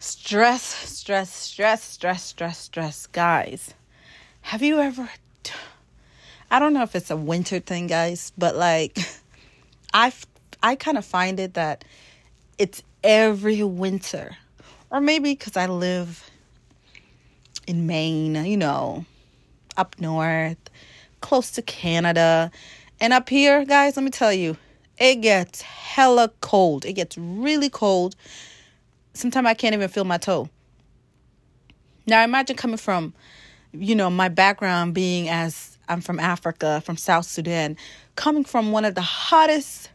Stress, stress, stress, stress, stress, stress. Guys, have you ever. I don't know if it's a winter thing, guys, but like, I, I kind of find it that it's every winter. Or maybe because I live in Maine, you know, up north, close to Canada. And up here, guys, let me tell you, it gets hella cold. It gets really cold. Sometimes I can't even feel my toe. Now imagine coming from, you know, my background being as I'm from Africa, from South Sudan, coming from one of the hottest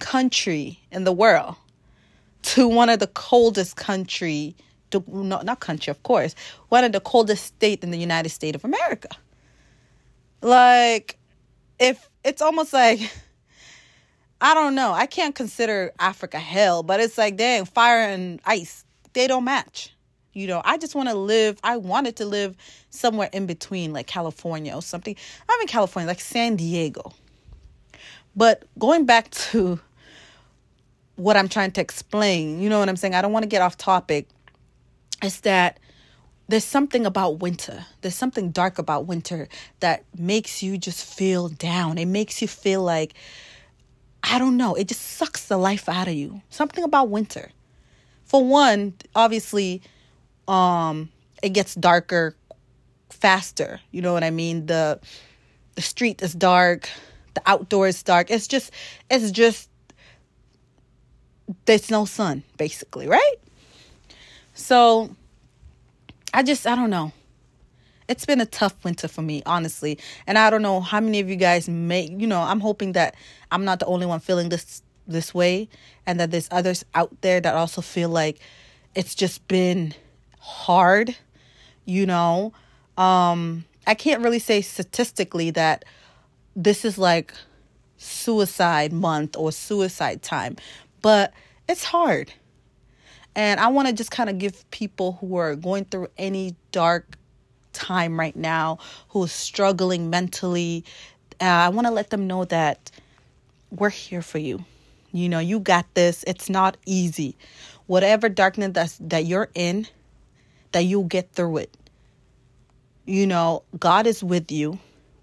country in the world to one of the coldest country to, not, not country of course one of the coldest state in the united states of america like if it's almost like i don't know i can't consider africa hell but it's like dang fire and ice they don't match you know i just want to live i wanted to live somewhere in between like california or something i'm in california like san diego but going back to what I'm trying to explain. You know what I'm saying? I don't want to get off topic. Is that there's something about winter. There's something dark about winter that makes you just feel down. It makes you feel like I don't know, it just sucks the life out of you. Something about winter. For one, obviously um it gets darker faster. You know what I mean? The the street is dark, the outdoor is dark. It's just it's just there's no sun, basically, right? So I just, I don't know. It's been a tough winter for me, honestly. And I don't know how many of you guys may, you know, I'm hoping that I'm not the only one feeling this this way and that there's others out there that also feel like it's just been hard, you know. Um I can't really say statistically that this is like suicide month or suicide time, but it's hard. And I want to just kind of give people who are going through any dark time right now, who is struggling mentally, uh, I want to let them know that we're here for you. You know, you got this. It's not easy. Whatever darkness that's, that you're in, that you'll get through it. You know, God is with you.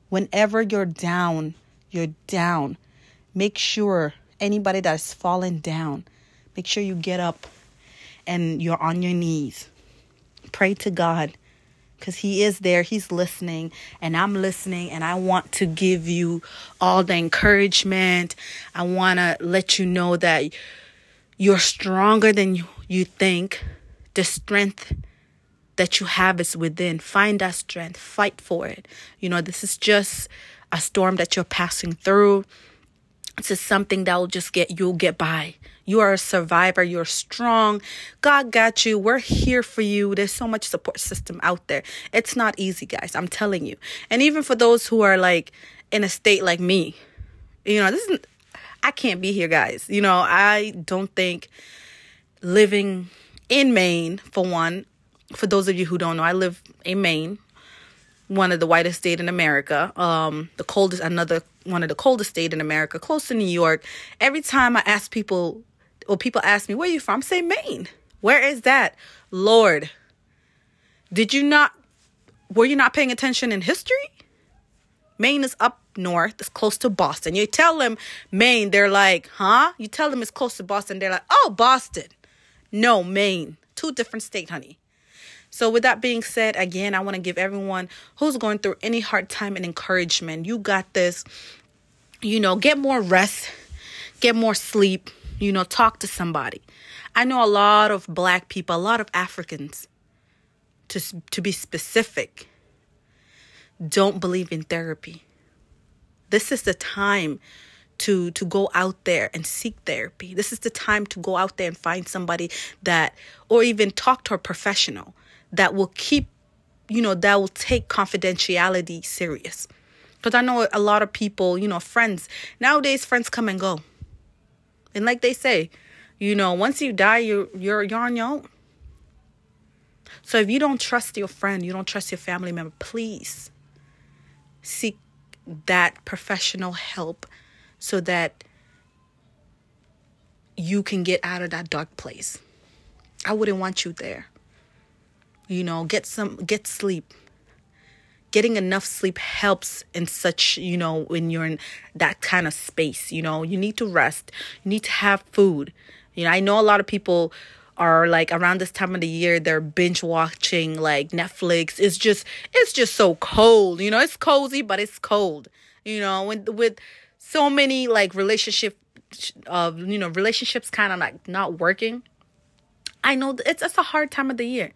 Whenever you're down, you're down. Make sure anybody that's fallen down, make sure you get up and you're on your knees. Pray to God because He is there. He's listening, and I'm listening, and I want to give you all the encouragement. I want to let you know that you're stronger than you, you think. The strength that you have is within. Find that strength, fight for it. You know, this is just a storm that you're passing through to something that will just get you'll get by. You are a survivor. You're strong. God got you. We're here for you. There's so much support system out there. It's not easy, guys. I'm telling you. And even for those who are like in a state like me, you know, this is I can't be here, guys. You know, I don't think living in Maine, for one, for those of you who don't know, I live in Maine, one of the whitest state in America. Um, the coldest, another one of the coldest state in America, close to New York. Every time I ask people, or people ask me, where are you from? I say Maine. Where is that? Lord, did you not, were you not paying attention in history? Maine is up north, it's close to Boston. You tell them Maine, they're like, huh? You tell them it's close to Boston, they're like, oh, Boston. No, Maine. Two different state, honey. So, with that being said, again, I want to give everyone who's going through any hard time and encouragement. You got this. You know, get more rest, get more sleep, you know, talk to somebody. I know a lot of black people, a lot of Africans, to, to be specific, don't believe in therapy. This is the time to to go out there and seek therapy. This is the time to go out there and find somebody that or even talk to a professional that will keep, you know, that will take confidentiality serious. Because I know a lot of people, you know, friends, nowadays friends come and go. And like they say, you know, once you die, you're, you're, you're on your own. So if you don't trust your friend, you don't trust your family member, please seek that professional help so that you can get out of that dark place. I wouldn't want you there. You know, get some get sleep. Getting enough sleep helps in such, you know, when you're in that kind of space, you know, you need to rest. You need to have food. You know, I know a lot of people are like around this time of the year they're binge watching like Netflix. It's just it's just so cold. You know, it's cozy but it's cold. You know, with with so many like relationship of uh, you know relationships kind of like not working. I know it's it's a hard time of the year.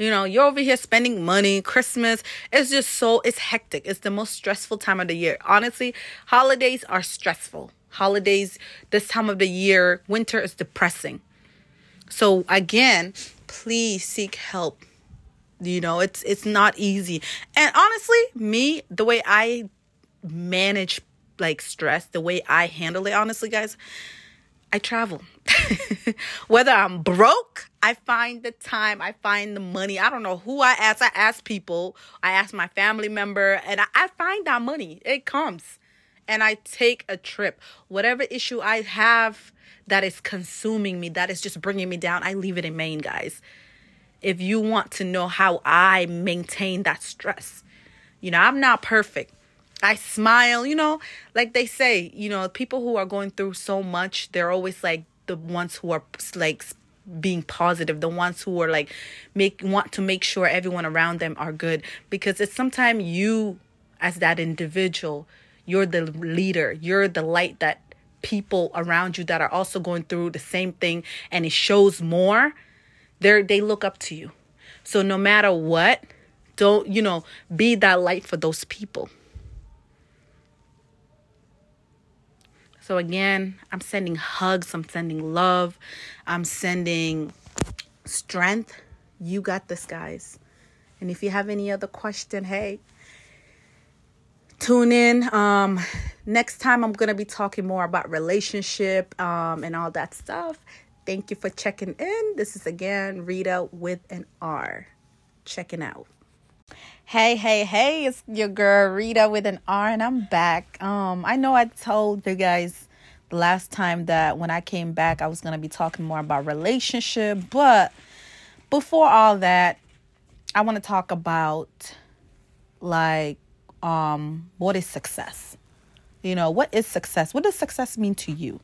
You know, you're over here spending money, Christmas. It's just so, it's hectic. It's the most stressful time of the year. Honestly, holidays are stressful. Holidays, this time of the year, winter is depressing. So again, please seek help. You know, it's it's not easy. And honestly, me, the way I manage like stress, the way I handle it, honestly, guys, I travel. Whether I'm broke, I find the time, I find the money. I don't know who I ask. I ask people, I ask my family member, and I, I find that money. It comes. And I take a trip. Whatever issue I have that is consuming me, that is just bringing me down, I leave it in Maine, guys. If you want to know how I maintain that stress, you know, I'm not perfect. I smile, you know, like they say, you know, people who are going through so much, they're always like the ones who are like being positive, the ones who are like make want to make sure everyone around them are good because it's sometimes you as that individual, you're the leader, you're the light that people around you that are also going through the same thing and it shows more, they they look up to you. So no matter what, don't, you know, be that light for those people. So again, I'm sending hugs, I'm sending love, I'm sending strength. You got this, guys. And if you have any other question, hey, tune in. Um, next time I'm gonna be talking more about relationship um, and all that stuff. Thank you for checking in. This is again Rita with an R. Checking out. Hey, hey, hey, it's your girl Rita with an R and I'm back. Um, I know I told you guys the last time that when I came back I was going to be talking more about relationship, but before all that, I want to talk about like um what is success? You know, what is success? What does success mean to you?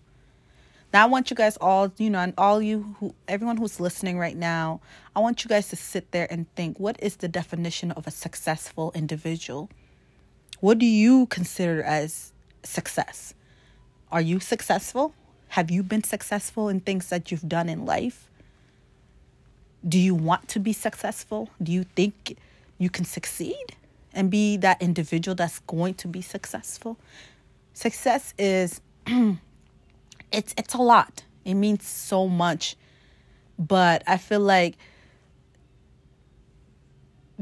Now I want you guys all, you know, and all you who everyone who's listening right now, I want you guys to sit there and think, what is the definition of a successful individual? What do you consider as success? Are you successful? Have you been successful in things that you've done in life? Do you want to be successful? Do you think you can succeed and be that individual that's going to be successful? Success is it's it's a lot. It means so much. But I feel like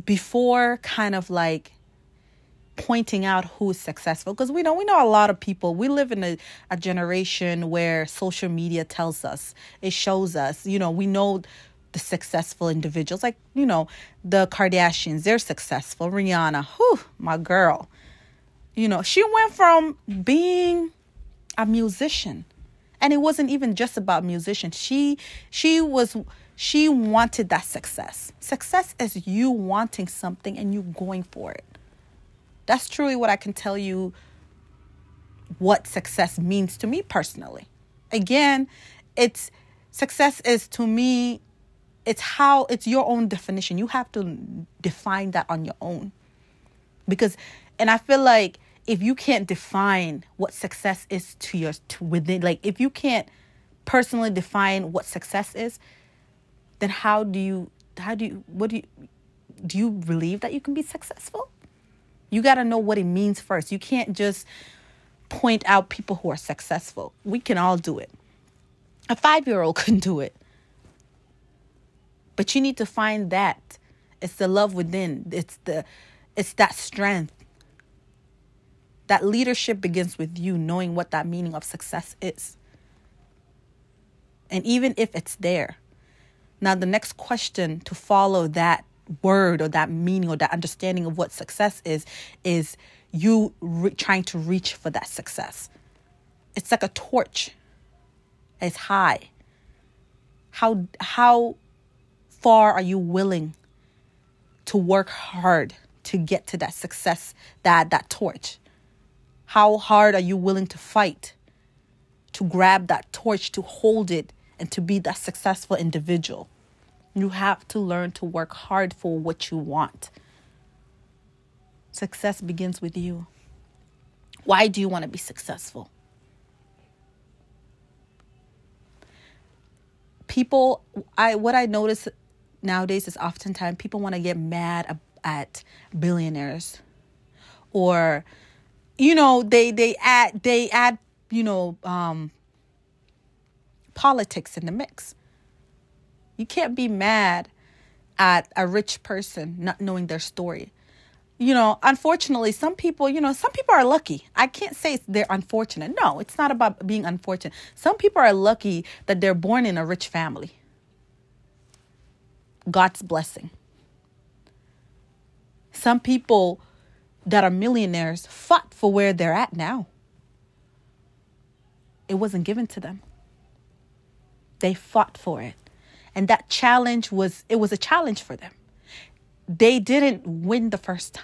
before kind of like pointing out who's successful because we know we know a lot of people we live in a, a generation where social media tells us it shows us you know we know the successful individuals like you know the kardashians they're successful rihanna whew, my girl you know she went from being a musician and it wasn't even just about musicians. She she was she wanted that success. Success is you wanting something and you going for it. That's truly what i can tell you what success means to me personally. Again it's success is to me it's how it's your own definition. You have to define that on your own. Because and i feel like if you can't define what success is to your to within like if you can't personally define what success is then how do you how do you what do you do you believe that you can be successful? You got to know what it means first. You can't just point out people who are successful. We can all do it. A 5 year old can do it. But you need to find that. It's the love within. It's the it's that strength that leadership begins with you knowing what that meaning of success is. And even if it's there, now the next question to follow that word or that meaning or that understanding of what success is, is you re- trying to reach for that success. It's like a torch. It's high. How how far are you willing to work hard to get to that success, that that torch? How hard are you willing to fight to grab that torch, to hold it, and to be that successful individual? You have to learn to work hard for what you want. Success begins with you. Why do you want to be successful? People, I what I notice nowadays is oftentimes people want to get mad at billionaires or you know they they add they add you know um politics in the mix. You can't be mad at a rich person not knowing their story. You know unfortunately some people you know some people are lucky. I can't say they're unfortunate. No it's not about being unfortunate. Some people are lucky that they're born in a rich family. God's blessing. Some people that are millionaires fought for where they're at now. It wasn't given to them. They fought for it. And that challenge was it was a challenge for them. They didn't win the first time.